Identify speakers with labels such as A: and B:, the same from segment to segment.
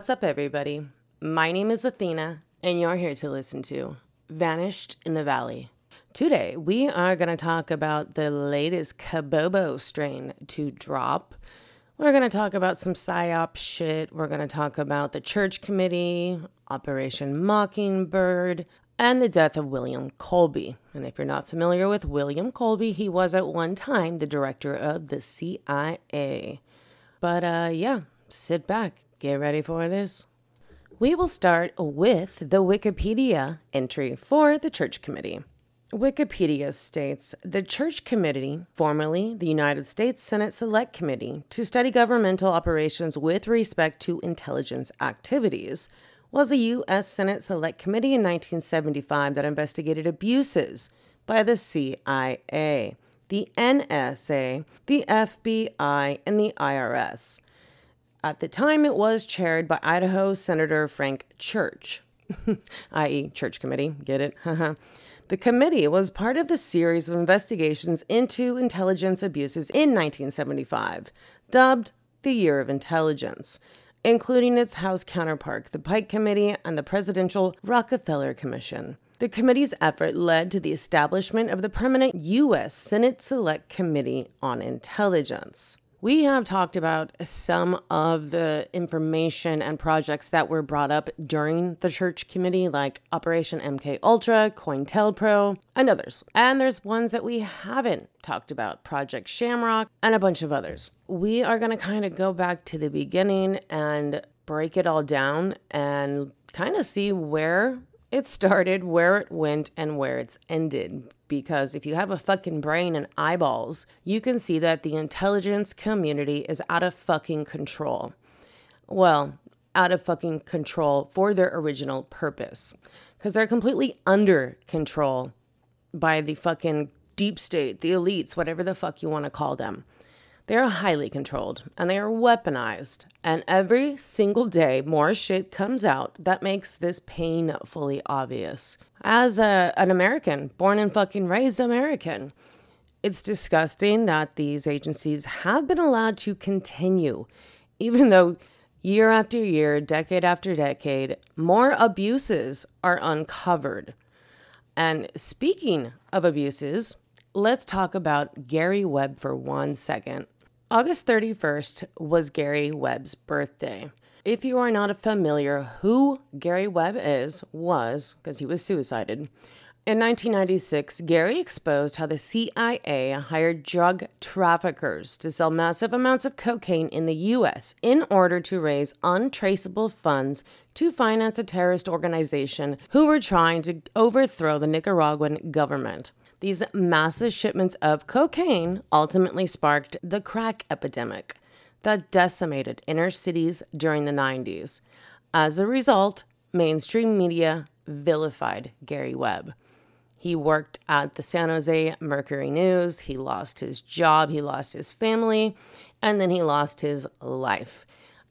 A: What's up, everybody? My name is Athena, and you're here to listen to Vanished in the Valley. Today, we are going to talk about the latest Kabobo strain to drop. We're going to talk about some PSYOP shit. We're going to talk about the church committee, Operation Mockingbird, and the death of William Colby. And if you're not familiar with William Colby, he was at one time the director of the CIA. But uh, yeah, sit back, get ready for this. We will start with the Wikipedia entry for the Church Committee. Wikipedia states the Church Committee, formerly the United States Senate Select Committee to study governmental operations with respect to intelligence activities, was a U.S. Senate Select Committee in 1975 that investigated abuses by the CIA, the NSA, the FBI, and the IRS. At the time, it was chaired by Idaho Senator Frank Church, i.e., Church Committee. Get it? the committee was part of the series of investigations into intelligence abuses in 1975, dubbed the Year of Intelligence, including its House counterpart, the Pike Committee, and the Presidential Rockefeller Commission. The committee's effort led to the establishment of the permanent U.S. Senate Select Committee on Intelligence. We have talked about some of the information and projects that were brought up during the church committee, like Operation MK Ultra, COINTELPRO, and others. And there's ones that we haven't talked about, Project Shamrock, and a bunch of others. We are going to kind of go back to the beginning and break it all down and kind of see where it started, where it went, and where it's ended. Because if you have a fucking brain and eyeballs, you can see that the intelligence community is out of fucking control. Well, out of fucking control for their original purpose. Because they're completely under control by the fucking deep state, the elites, whatever the fuck you want to call them. They are highly controlled and they are weaponized. And every single day, more shit comes out that makes this painfully obvious. As a, an American, born and fucking raised American, it's disgusting that these agencies have been allowed to continue, even though year after year, decade after decade, more abuses are uncovered. And speaking of abuses, let's talk about Gary Webb for one second. August 31st was Gary Webb's birthday. If you are not familiar who Gary Webb is, was, because he was suicided, in 1996, Gary exposed how the CIA hired drug traffickers to sell massive amounts of cocaine in the U.S. in order to raise untraceable funds to finance a terrorist organization who were trying to overthrow the Nicaraguan government. These massive shipments of cocaine ultimately sparked the crack epidemic that decimated inner cities during the 90s. As a result, mainstream media vilified Gary Webb. He worked at the San Jose Mercury News. He lost his job, he lost his family, and then he lost his life.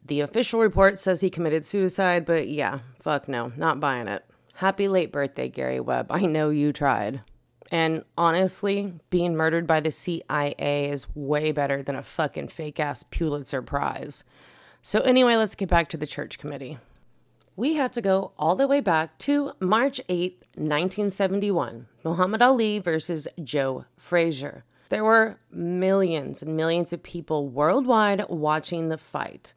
A: The official report says he committed suicide, but yeah, fuck no, not buying it. Happy late birthday, Gary Webb. I know you tried. And honestly, being murdered by the CIA is way better than a fucking fake ass Pulitzer Prize. So, anyway, let's get back to the church committee. We have to go all the way back to March 8, 1971, Muhammad Ali versus Joe Frazier. There were millions and millions of people worldwide watching the fight.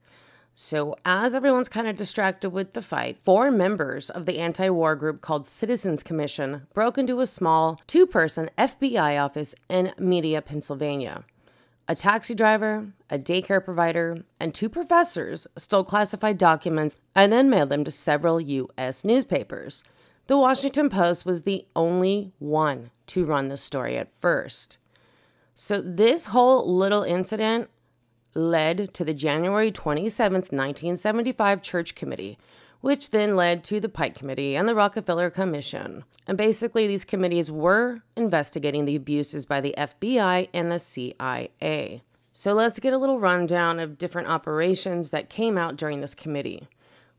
A: So, as everyone's kind of distracted with the fight, four members of the anti war group called Citizens Commission broke into a small two person FBI office in Media, Pennsylvania. A taxi driver, a daycare provider, and two professors stole classified documents and then mailed them to several U.S. newspapers. The Washington Post was the only one to run the story at first. So, this whole little incident led to the January 27, 1975 Church Committee, which then led to the Pike Committee and the Rockefeller Commission. And basically, these committees were investigating the abuses by the FBI and the CIA. So let's get a little rundown of different operations that came out during this committee.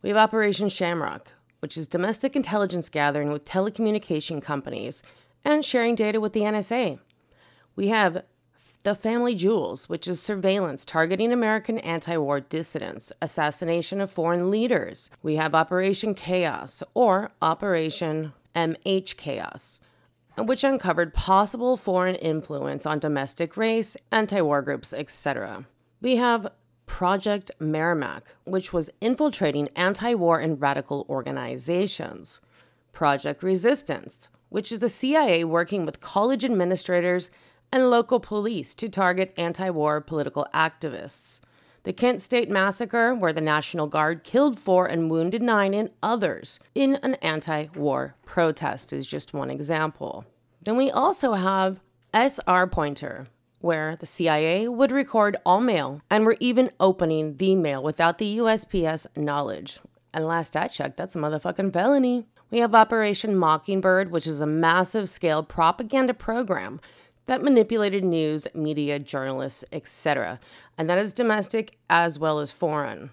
A: We have Operation Shamrock, which is domestic intelligence gathering with telecommunication companies and sharing data with the NSA. We have the Family Jewels, which is surveillance targeting American anti war dissidents, assassination of foreign leaders. We have Operation Chaos or Operation MH Chaos, which uncovered possible foreign influence on domestic race, anti war groups, etc. We have Project Merrimack, which was infiltrating anti war and radical organizations. Project Resistance, which is the CIA working with college administrators and local police to target anti war political activists. The Kent State Massacre, where the National Guard killed four and wounded nine in others in an anti war protest, is just one example. Then we also have SR Pointer, where the CIA would record all mail and were even opening the mail without the USPS knowledge. And last I checked, that's a motherfucking felony. We have Operation Mockingbird, which is a massive scale propaganda program that manipulated news, media, journalists, etc. And that is domestic as well as foreign.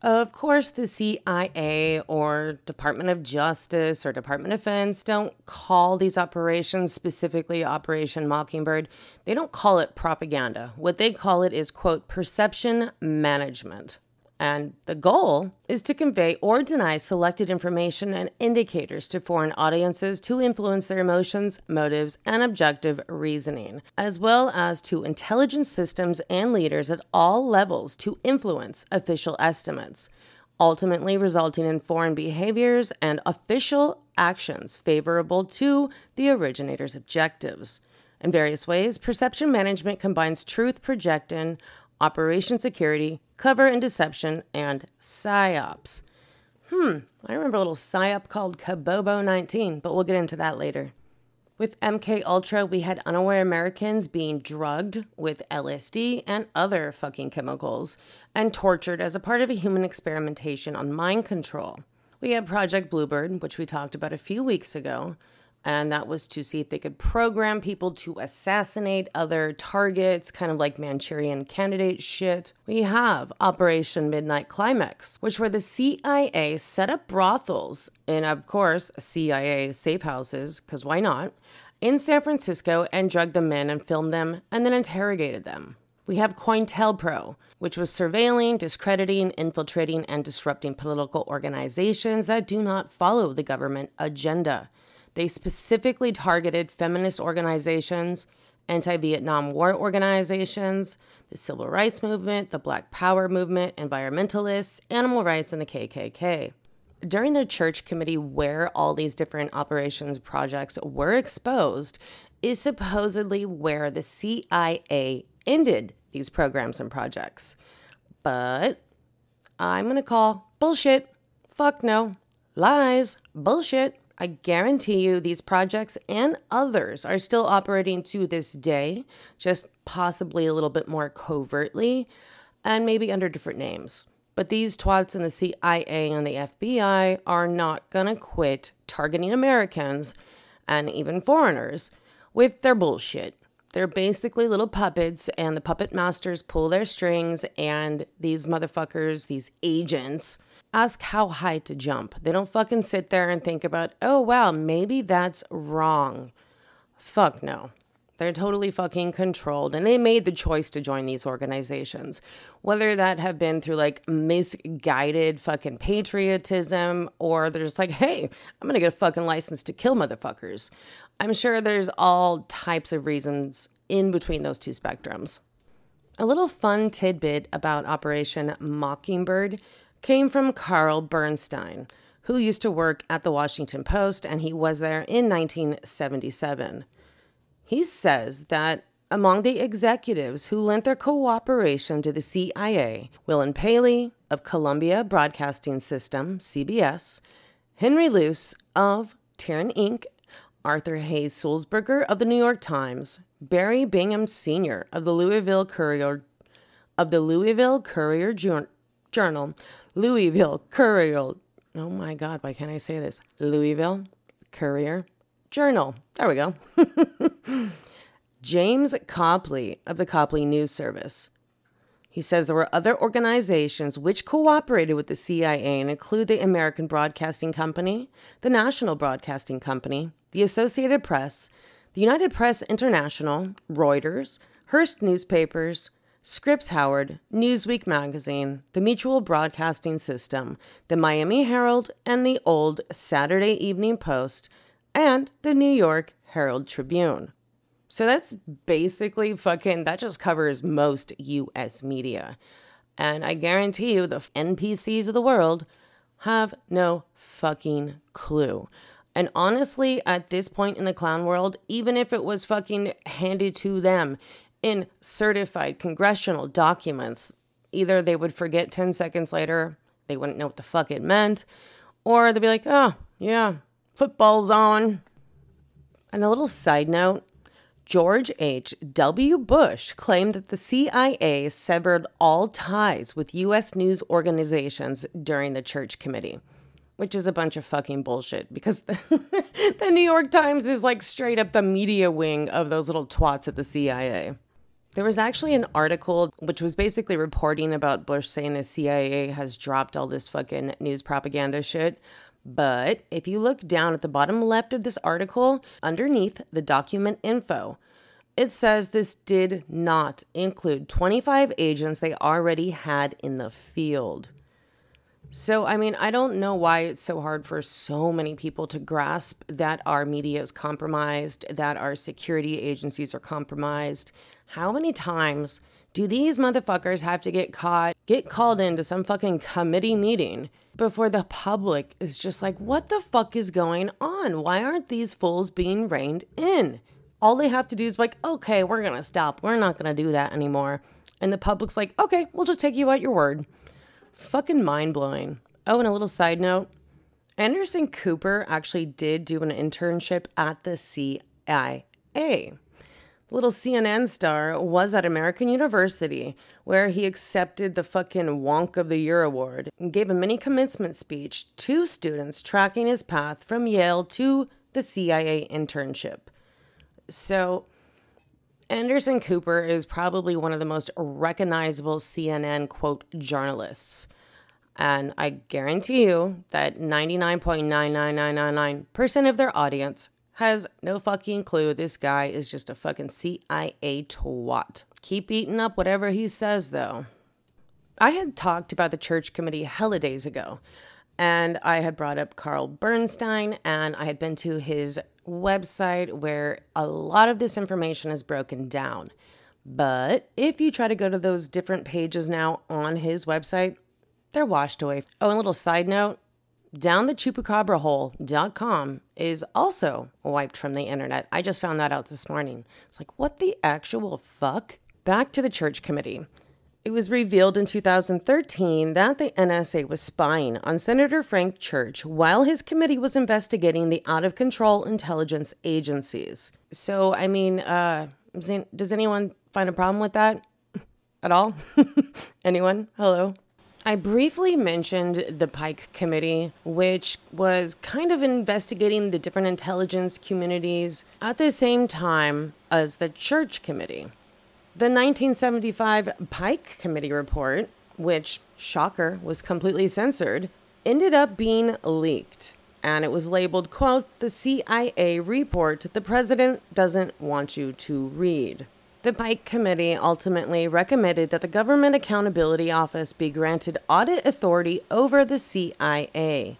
A: Of course, the CIA or Department of Justice or Department of Defense don't call these operations specifically Operation Mockingbird. They don't call it propaganda. What they call it is, quote, perception management. And the goal is to convey or deny selected information and indicators to foreign audiences to influence their emotions, motives, and objective reasoning, as well as to intelligence systems and leaders at all levels to influence official estimates, ultimately resulting in foreign behaviors and official actions favorable to the originator's objectives. In various ways, perception management combines truth projection, operation security, cover and deception, and psyops. Hmm, I remember a little psyop called Kabobo 19, but we'll get into that later. With MK Ultra, we had unaware Americans being drugged with LSD and other fucking chemicals and tortured as a part of a human experimentation on mind control. We had Project Bluebird, which we talked about a few weeks ago, and that was to see if they could program people to assassinate other targets, kind of like Manchurian candidate shit. We have Operation Midnight Climax, which where the CIA set up brothels in, of course, CIA safe houses, because why not, in San Francisco and drugged the men and filmed them and then interrogated them. We have COINTELPRO, which was surveilling, discrediting, infiltrating, and disrupting political organizations that do not follow the government agenda. They specifically targeted feminist organizations, anti Vietnam War organizations, the civil rights movement, the Black Power movement, environmentalists, animal rights, and the KKK. During the church committee, where all these different operations projects were exposed, is supposedly where the CIA ended these programs and projects. But I'm going to call bullshit. Fuck no. Lies. Bullshit. I guarantee you these projects and others are still operating to this day, just possibly a little bit more covertly and maybe under different names. But these twats in the CIA and the FBI are not gonna quit targeting Americans and even foreigners with their bullshit. They're basically little puppets, and the puppet masters pull their strings, and these motherfuckers, these agents, ask how high to jump. They don't fucking sit there and think about, oh, wow, maybe that's wrong. Fuck no. They're totally fucking controlled and they made the choice to join these organizations. Whether that have been through like misguided fucking patriotism or they're just like, hey, I'm gonna get a fucking license to kill motherfuckers. I'm sure there's all types of reasons in between those two spectrums. A little fun tidbit about Operation Mockingbird came from Carl Bernstein, who used to work at the Washington Post and he was there in 1977. He says that among the executives who lent their cooperation to the CIA, William Paley of Columbia Broadcasting System, CBS, Henry Luce of Terran Inc., Arthur Hayes Sulzberger of the New York Times, Barry Bingham Sr. of the Louisville Courier of the Louisville Courier Journal, Louisville Courier. Oh my God, why can't I say this? Louisville Courier Journal. There we go. James Copley of the Copley News Service. He says there were other organizations which cooperated with the CIA and include the American Broadcasting Company, the National Broadcasting Company, the Associated Press, the United Press International, Reuters, Hearst Newspapers, Scripps Howard, Newsweek Magazine, the Mutual Broadcasting System, the Miami Herald, and the Old Saturday Evening Post, and the New York Herald Tribune. So that's basically fucking, that just covers most US media. And I guarantee you, the NPCs of the world have no fucking clue. And honestly, at this point in the clown world, even if it was fucking handed to them in certified congressional documents, either they would forget 10 seconds later, they wouldn't know what the fuck it meant, or they'd be like, oh, yeah, football's on. And a little side note George H.W. Bush claimed that the CIA severed all ties with U.S. news organizations during the Church Committee, which is a bunch of fucking bullshit because the, the New York Times is like straight up the media wing of those little twats at the CIA. There was actually an article which was basically reporting about Bush saying the CIA has dropped all this fucking news propaganda shit. But if you look down at the bottom left of this article, underneath the document info, it says this did not include 25 agents they already had in the field. So, I mean, I don't know why it's so hard for so many people to grasp that our media is compromised, that our security agencies are compromised. How many times do these motherfuckers have to get caught, get called into some fucking committee meeting before the public is just like, what the fuck is going on? Why aren't these fools being reined in? All they have to do is like, okay, we're gonna stop. We're not gonna do that anymore. And the public's like, okay, we'll just take you at your word. Fucking mind blowing. Oh, and a little side note Anderson Cooper actually did do an internship at the CIA. The little CNN star was at American University, where he accepted the fucking Wonk of the Year award and gave a mini commencement speech to students tracking his path from Yale to the CIA internship. So, Anderson Cooper is probably one of the most recognizable CNN quote journalists. And I guarantee you that 99.99999% of their audience has no fucking clue this guy is just a fucking CIA twat. Keep eating up whatever he says, though. I had talked about the church committee hella days ago, and I had brought up Carl Bernstein, and I had been to his website where a lot of this information is broken down. But if you try to go to those different pages now on his website, they're washed away. Oh, and a little side note downthechupacabrahole.com is also wiped from the internet. I just found that out this morning. It's like, what the actual fuck? Back to the church committee. It was revealed in 2013 that the NSA was spying on Senator Frank Church while his committee was investigating the out of control intelligence agencies. So, I mean, uh, does anyone find a problem with that at all? anyone? Hello? I briefly mentioned the Pike Committee, which was kind of investigating the different intelligence communities at the same time as the Church Committee. The 1975 Pike Committee report, which, shocker, was completely censored, ended up being leaked. And it was labeled, quote, the CIA report the president doesn't want you to read. The Pike Committee ultimately recommended that the Government Accountability Office be granted audit authority over the CIA.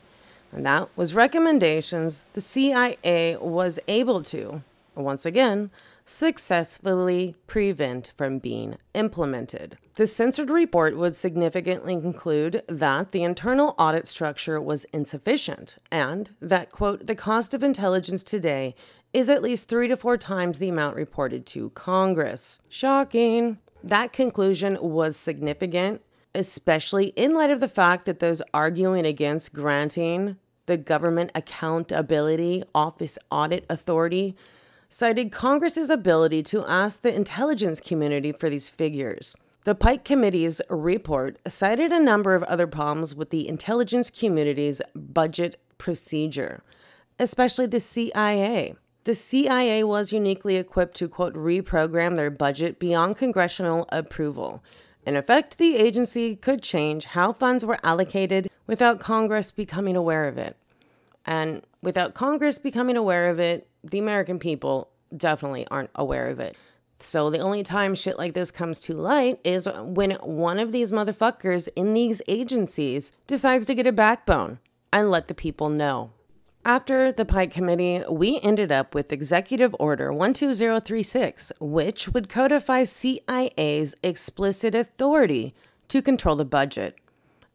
A: And that was recommendations the CIA was able to, once again, successfully prevent from being implemented. The censored report would significantly conclude that the internal audit structure was insufficient and that, quote, the cost of intelligence today is at least three to four times the amount reported to Congress. Shocking. That conclusion was significant, especially in light of the fact that those arguing against granting the Government Accountability Office Audit Authority cited Congress's ability to ask the intelligence community for these figures. The Pike Committee's report cited a number of other problems with the intelligence community's budget procedure, especially the CIA. The CIA was uniquely equipped to, quote, reprogram their budget beyond congressional approval. In effect, the agency could change how funds were allocated without Congress becoming aware of it. And without Congress becoming aware of it, the American people definitely aren't aware of it. So the only time shit like this comes to light is when one of these motherfuckers in these agencies decides to get a backbone and let the people know. After the Pike Committee, we ended up with Executive Order 12036, which would codify CIA's explicit authority to control the budget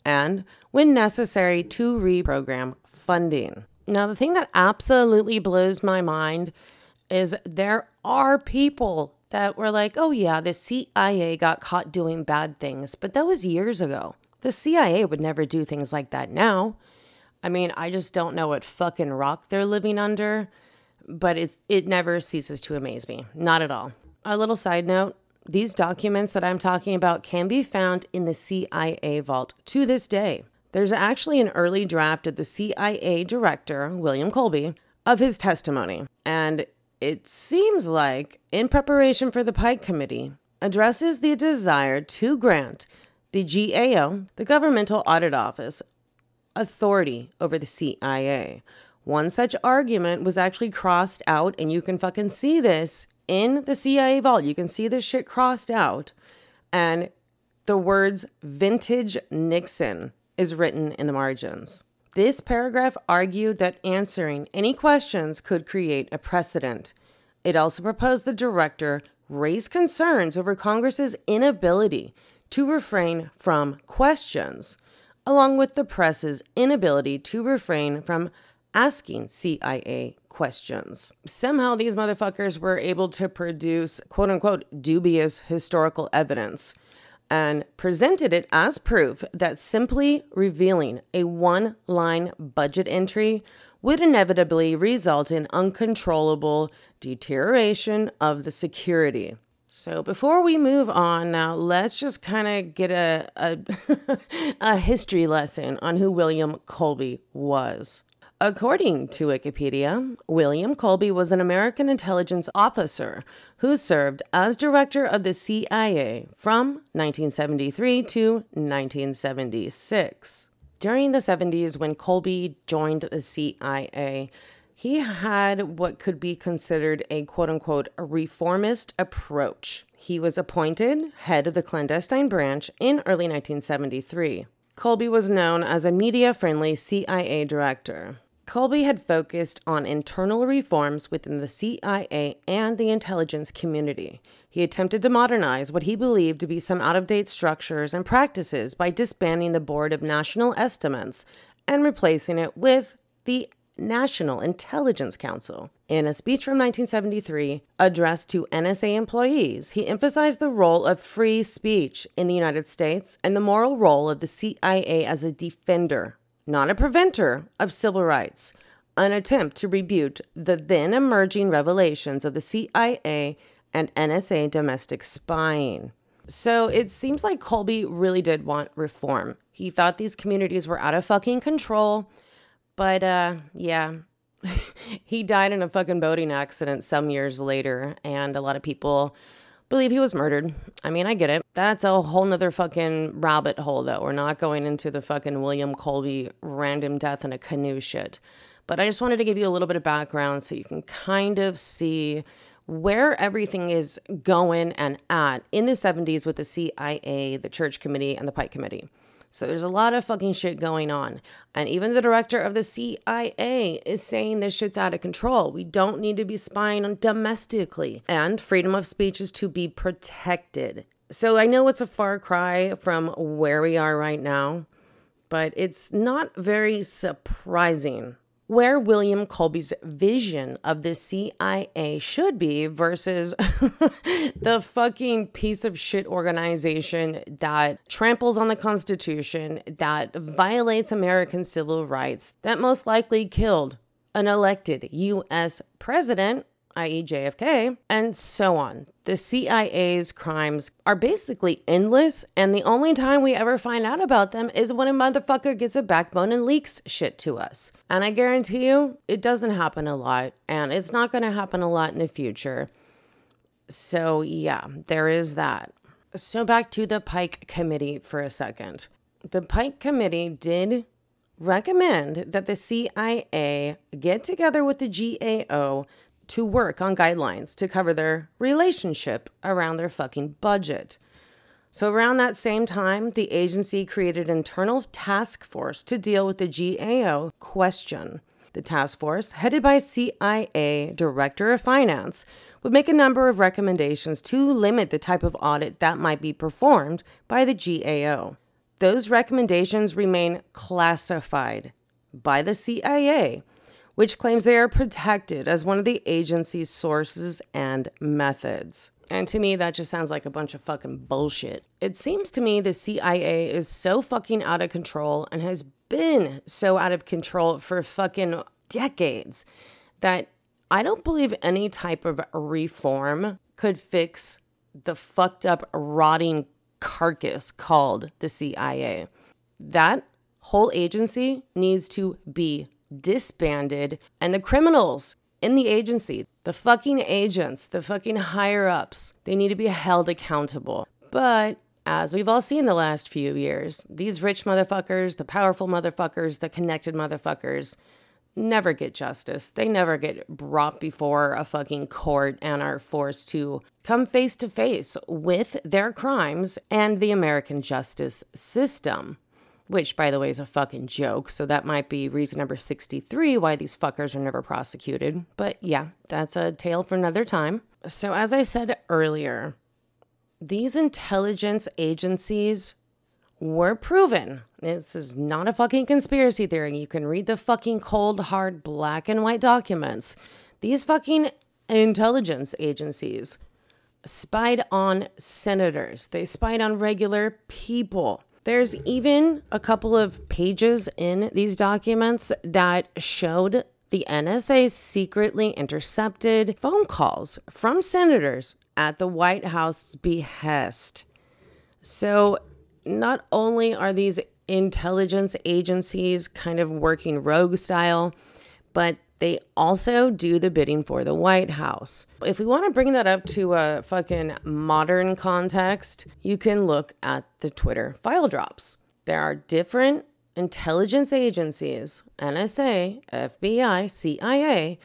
A: and, when necessary, to reprogram funding. Now, the thing that absolutely blows my mind is there are people that were like, oh, yeah, the CIA got caught doing bad things, but that was years ago. The CIA would never do things like that now. I mean, I just don't know what fucking rock they're living under, but it's it never ceases to amaze me. Not at all. A little side note, these documents that I'm talking about can be found in the CIA vault to this day. There's actually an early draft of the CIA director, William Colby, of his testimony, and it seems like, in preparation for the Pike Committee, addresses the desire to grant the GAO, the Governmental Audit Office, authority over the CIA. One such argument was actually crossed out, and you can fucking see this in the CIA vault. You can see this shit crossed out, and the words vintage Nixon is written in the margins. This paragraph argued that answering any questions could create a precedent. It also proposed the director raise concerns over Congress's inability to refrain from questions along with the press's inability to refrain from asking CIA questions. Somehow, these motherfuckers were able to produce quote unquote dubious historical evidence and presented it as proof that simply revealing a one line budget entry would inevitably result in uncontrollable deterioration of the security. So before we move on now, let's just kind of get a, a, a history lesson on who William Colby was. According to Wikipedia, William Colby was an American intelligence officer who served as director of the CIA from 1973 to 1976. During the 70s, when Colby joined the CIA, he had what could be considered a quote unquote reformist approach. He was appointed head of the clandestine branch in early 1973. Colby was known as a media friendly CIA director. Colby had focused on internal reforms within the CIA and the intelligence community. He attempted to modernize what he believed to be some out of date structures and practices by disbanding the Board of National Estimates and replacing it with the National Intelligence Council. In a speech from 1973 addressed to NSA employees, he emphasized the role of free speech in the United States and the moral role of the CIA as a defender, not a preventer, of civil rights, an attempt to rebuke the then emerging revelations of the CIA and NSA domestic spying. So it seems like Colby really did want reform. He thought these communities were out of fucking control but uh, yeah, he died in a fucking boating accident some years later, and a lot of people believe he was murdered. I mean, I get it. That's a whole nother fucking rabbit hole, though. We're not going into the fucking William Colby random death in a canoe shit. But I just wanted to give you a little bit of background so you can kind of see where everything is going and at in the 70s with the CIA, the Church Committee, and the Pike Committee. So there's a lot of fucking shit going on. And even the director of the CIA is saying this shit's out of control. We don't need to be spying on domestically. And freedom of speech is to be protected. So I know it's a far cry from where we are right now, but it's not very surprising where William Colby's vision of the CIA should be versus the fucking piece of shit organization that tramples on the Constitution, that violates American civil rights, that most likely killed an elected US president i.e., JFK, and so on. The CIA's crimes are basically endless, and the only time we ever find out about them is when a motherfucker gets a backbone and leaks shit to us. And I guarantee you, it doesn't happen a lot, and it's not going to happen a lot in the future. So, yeah, there is that. So, back to the Pike Committee for a second. The Pike Committee did recommend that the CIA get together with the GAO to work on guidelines to cover their relationship around their fucking budget. So, around that same time, the agency created an internal task force to deal with the GAO question. The task force, headed by CIA Director of Finance, would make a number of recommendations to limit the type of audit that might be performed by the GAO. Those recommendations remain classified by the CIA, which claims they are protected as one of the agency's sources and methods. And to me, that just sounds like a bunch of fucking bullshit. It seems to me the CIA is so fucking out of control and has been so out of control for fucking decades that I don't believe any type of reform could fix the fucked up, rotting carcass called the CIA. That whole agency needs to be disbanded, and the criminals in the agency, the fucking agents, the fucking higher ups, they need to be held accountable. But as we've all seen the last few years, these rich motherfuckers, the powerful motherfuckers, the connected motherfuckers, never get justice. They never get brought before a fucking court and are forced to come face to face with their crimes and the American justice system which, by the way, is a fucking joke. So that might be reason number 63 why these fuckers are never prosecuted. But yeah, that's a tale for another time. So, as I said earlier, these intelligence agencies were proven. This is not a fucking conspiracy theory. You can read the fucking cold, hard, black and white documents. These fucking intelligence agencies spied on senators, they spied on regular people. There's even a couple of pages in these documents that showed the NSA secretly intercepted phone calls from senators at the White House's behest. So, not only are these intelligence agencies kind of working rogue style, but they also do the bidding for the White House. If we want to bring that up to a fucking modern context, you can look at the Twitter file drops. There are different intelligence agencies, NSA, FBI, CIA,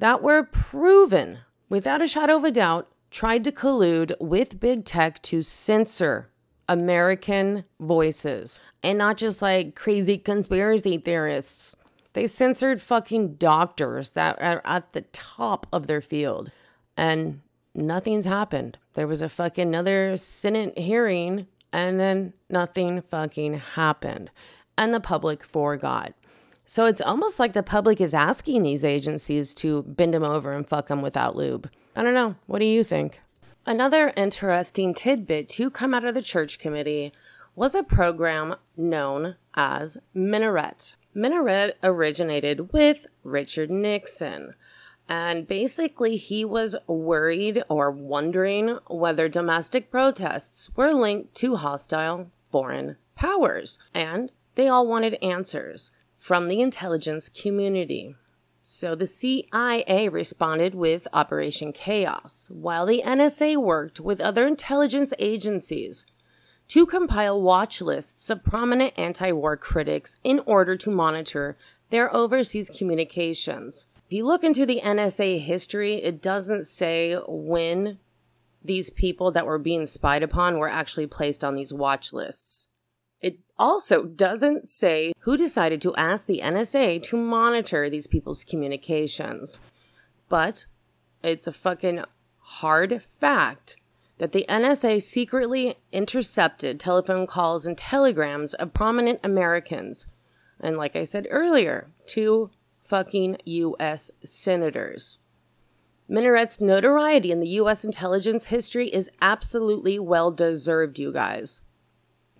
A: that were proven without a shadow of a doubt tried to collude with big tech to censor American voices and not just like crazy conspiracy theorists. They censored fucking doctors that are at the top of their field. And nothing's happened. There was a fucking another Senate hearing and then nothing fucking happened. And the public forgot. So it's almost like the public is asking these agencies to bend them over and fuck them without lube. I don't know. What do you think? Another interesting tidbit to come out of the church committee was a program known as Minaret. Minaret originated with Richard Nixon. And basically, he was worried or wondering whether domestic protests were linked to hostile foreign powers. And they all wanted answers from the intelligence community. So the CIA responded with Operation Chaos, while the NSA worked with other intelligence agencies to compile watch lists of prominent anti war critics in order to monitor their overseas communications. If you look into the NSA history, it doesn't say when these people that were being spied upon were actually placed on these watch lists. It also doesn't say who decided to ask the NSA to monitor these people's communications. But it's a fucking hard fact that the NSA secretly intercepted telephone calls and telegrams of prominent Americans. And like I said earlier, two fucking US senators. Minaret's notoriety in the US intelligence history is absolutely well deserved, you guys.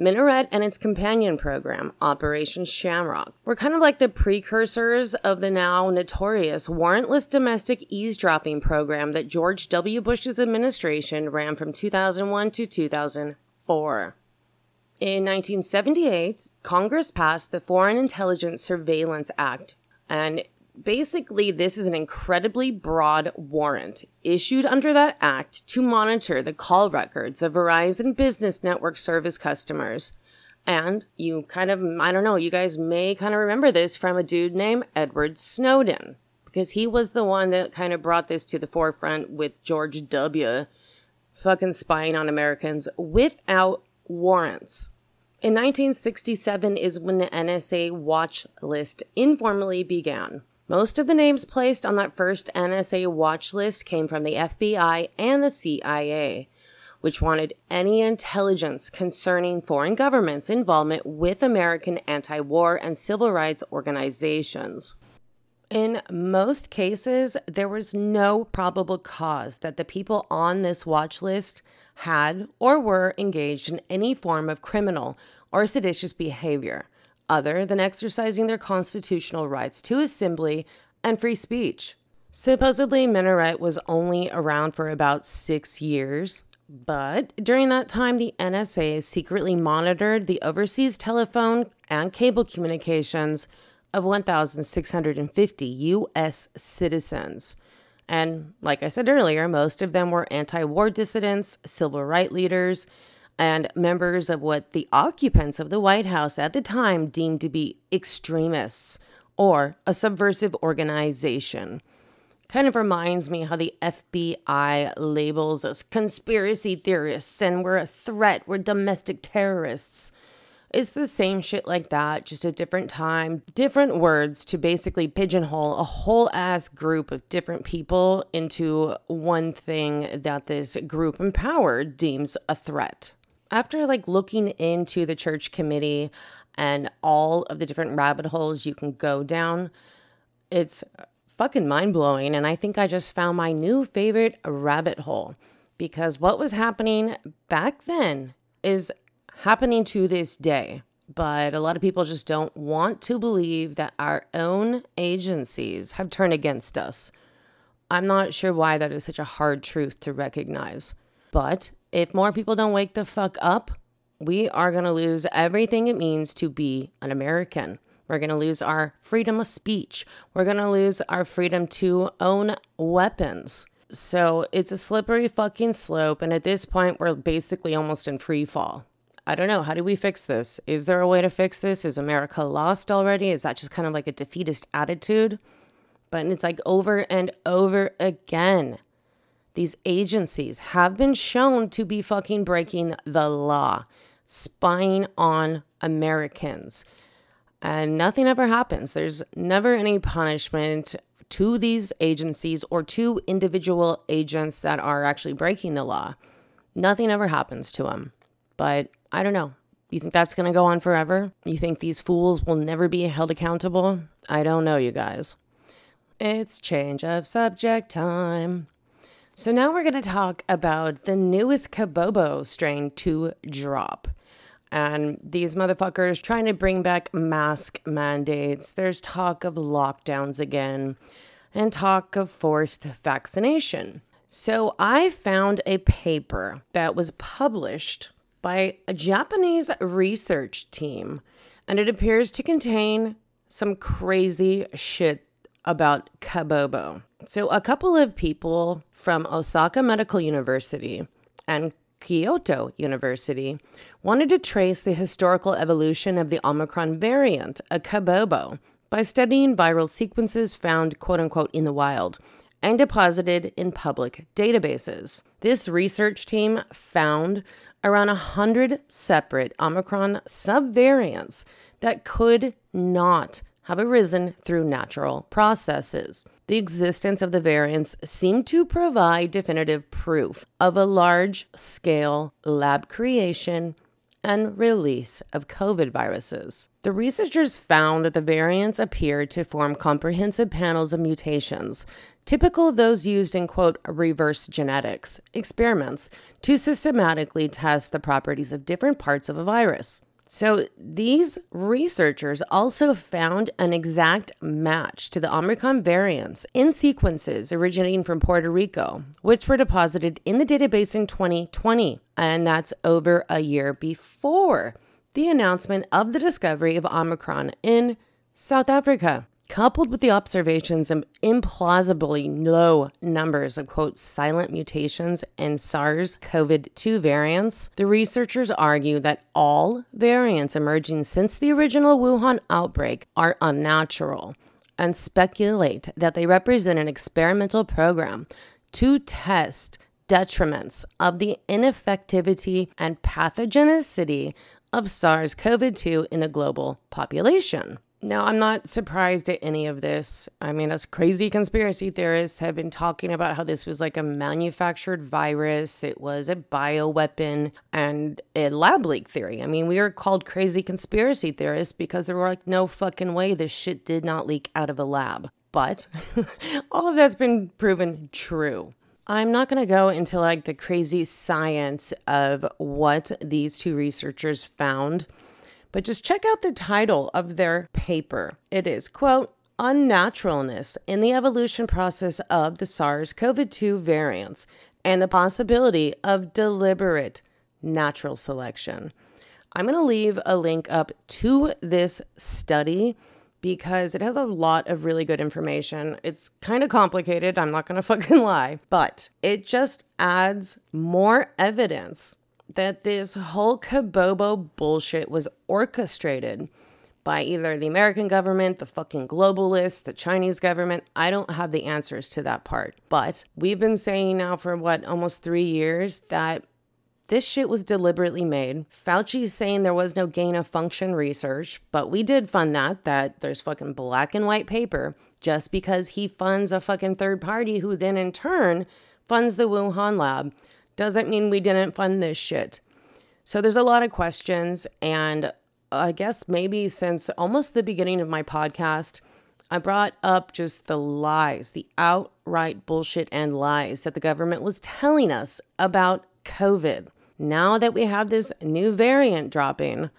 A: Minaret and its companion program, Operation Shamrock, were kind of like the precursors of the now notorious warrantless domestic eavesdropping program that George W. Bush's administration ran from 2001 to 2004. In 1978, Congress passed the Foreign Intelligence Surveillance Act, and Basically, this is an incredibly broad warrant issued under that act to monitor the call records of Verizon Business Network service customers. And you kind of, I don't know, you guys may kind of remember this from a dude named Edward Snowden. because he was the one that kind of brought this to the forefront with George W. fucking spying on Americans without warrants. In 1967 is when the NSA watch list informally began. Most of the names placed on that first NSA watch list came from the FBI and the CIA, which wanted any intelligence concerning foreign governments' involvement with American anti war and civil rights organizations. In most cases, there was no probable cause that the people on this watch list had or were engaged in any form of criminal or seditious behavior other than exercising their constitutional rights to assembly and free speech. Supposedly, Minaret was only around for about six years, but during that time, the NSA secretly monitored the overseas telephone and cable communications of 1,650 U.S. citizens. And like I said earlier, most of them were anti war dissidents, civil rights leaders, and members of what the occupants of the White House at the time deemed to be extremists or a subversive organization. Kind of reminds me how the FBI labels us conspiracy theorists and we're a threat, we're domestic terrorists. It's the same shit like that, just a different time, different words to basically pigeonhole a whole ass group of different people into one thing that this group in power deems a threat. After like looking into the church committee and all of the different rabbit holes you can go down, it's fucking mind blowing. And I think I just found my new favorite rabbit hole because what was happening back then is happening to this day. But a lot of people just don't want to believe that our own agencies have turned against us. I'm not sure why that is such a hard truth to recognize. But if more people don't wake the fuck up, we are going to lose everything it means to be an American. We're going to lose our freedom of speech. We're going to lose our freedom to own weapons. So it's a slippery fucking slope. And at this point, we're basically almost in free fall. I don't know. How do we fix this? Is there a way to fix this? Is America lost already? Is that just kind of like a defeatist attitude? But it's like over and over again. These agencies have been shown to be fucking breaking the law, spying on Americans. And nothing ever happens. There's never any punishment to these agencies or to individual agents that are actually breaking the law. Nothing ever happens to them. But I don't know. You think that's going to go on forever? You think these fools will never be held accountable? I don't know, you guys. It's change of subject time. So now we're going to talk about the newest Kabobo strain to drop. And these motherfuckers trying to bring back mask mandates. There's talk of lockdowns again and talk of forced vaccination. So I found a paper that was published by a Japanese research team, and it appears to contain some crazy shit about Kabobo. So, a couple of people from Osaka Medical University and Kyoto University wanted to trace the historical evolution of the Omicron variant, a Kabobo, by studying viral sequences found, quote unquote, in the wild and deposited in public databases. This research team found around 100 separate Omicron subvariants that could not have arisen through natural processes. The existence of the variants seemed to provide definitive proof of a large scale lab creation and release of COVID viruses. The researchers found that the variants appeared to form comprehensive panels of mutations typical of those used in quote reverse genetics experiments to systematically test the properties of different parts of a virus. So, these researchers also found an exact match to the Omicron variants in sequences originating from Puerto Rico, which were deposited in the database in 2020. And that's over a year before the announcement of the discovery of Omicron in South Africa. Coupled with the observations of implausibly low numbers of quote silent mutations in SARS CoV 2 variants, the researchers argue that all variants emerging since the original Wuhan outbreak are unnatural. and speculate that they represent an experimental program to test detriments of the ineffectivity and pathogenicity of SARS CoV 2 in the global population. Now, I'm not surprised at any of this. I mean, us crazy conspiracy theorists have been talking about how this was like a manufactured virus, it was a bioweapon, and a lab leak theory. I mean, we are called crazy conspiracy theorists because there were like no fucking way this shit did not leak out of a lab. But all of that's been proven true. I'm not going to go into like the crazy science of what these two researchers found but just check out the title of their paper. It is, quote, Unnaturalness in the evolution process of the SARS CoV 2 variants and the possibility of deliberate natural selection. I'm going to leave a link up to this study because it has a lot of really good information. It's kind of complicated, I'm not going to fucking lie, but it just adds more evidence that this whole Kabobo bullshit was orchestrated by either the American government, the fucking globalists, the Chinese government. I don't have the answers to that part. But we've been saying now for what, almost three years that this shit was deliberately made. Fauci's saying there was no gain of function research, but we did fund that, that there's fucking black and white paper just because he funds a fucking third party who then in turn funds the Wuhan lab doesn't mean we didn't fund this shit. So there's a lot of questions. And I guess maybe since almost the beginning of my podcast, I brought up just the lies, the outright bullshit and lies that the government was telling us about COVID. Now that we have this new variant dropping,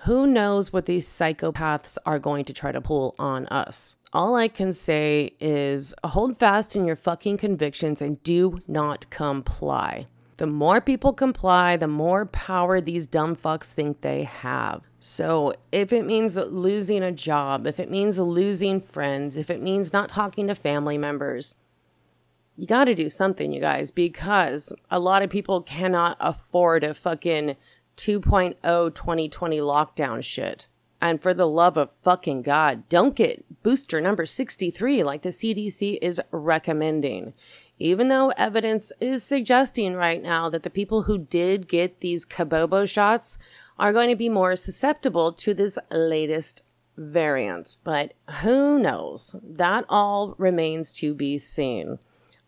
A: who knows what these psychopaths are going to try to pull on us? All I can say is hold fast in your fucking convictions and do not comply. The more people comply, the more power these dumb fucks think they have. So, if it means losing a job, if it means losing friends, if it means not talking to family members, you got to do something, you guys, because a lot of people cannot afford a fucking 2.0 2020 lockdown shit. And for the love of fucking God, don't get booster number 63 like the CDC is recommending. Even though evidence is suggesting right now that the people who did get these Kabobo shots are going to be more susceptible to this latest variant. But who knows? That all remains to be seen.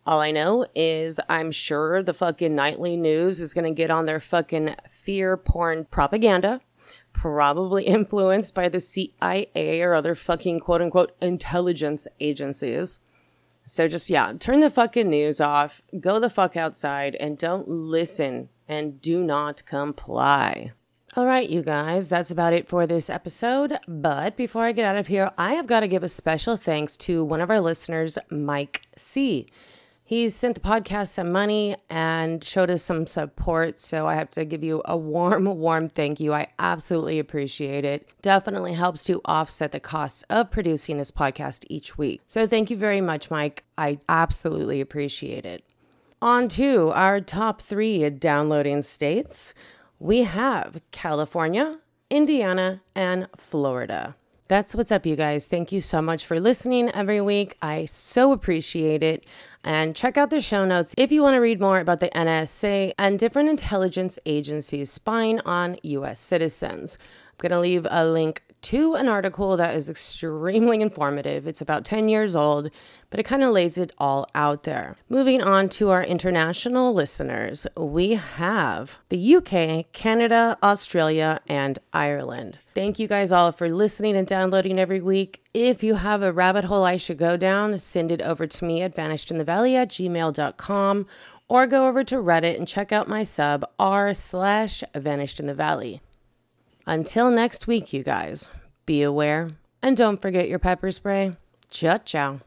A: All I know is I'm sure the fucking nightly news is going to get on their fucking fear porn propaganda, probably influenced by the CIA or other fucking quote unquote intelligence agencies. So just, yeah, turn the fucking news off, go the fuck outside, and don't listen and do not comply. All right, you guys, that's about it for this episode. But before I get out of here, I have got to give a special thanks to one of our listeners, Mike C. He sent the podcast some money and showed us some support. So I have to give you a warm, warm thank you. I absolutely appreciate it. Definitely helps to offset the costs of producing this podcast each week. So thank you very much, Mike. I absolutely appreciate it. On to our top three downloading states. We have California, Indiana, and Florida. That's what's up, you guys. Thank you so much for listening every week. I so appreciate it. And check out the show notes if you want to read more about the NSA and different intelligence agencies spying on US citizens. I'm going to leave a link to an article that is extremely informative. It's about 10 years old, but it kind of lays it all out there. Moving on to our international listeners, we have the UK, Canada, Australia, and Ireland. Thank you guys all for listening and downloading every week. If you have a rabbit hole I should go down, send it over to me at vanishedinthevalley at gmail.com or go over to Reddit and check out my sub r slash vanished in the valley. Until next week, you guys, be aware and don't forget your pepper spray. Ciao, ciao.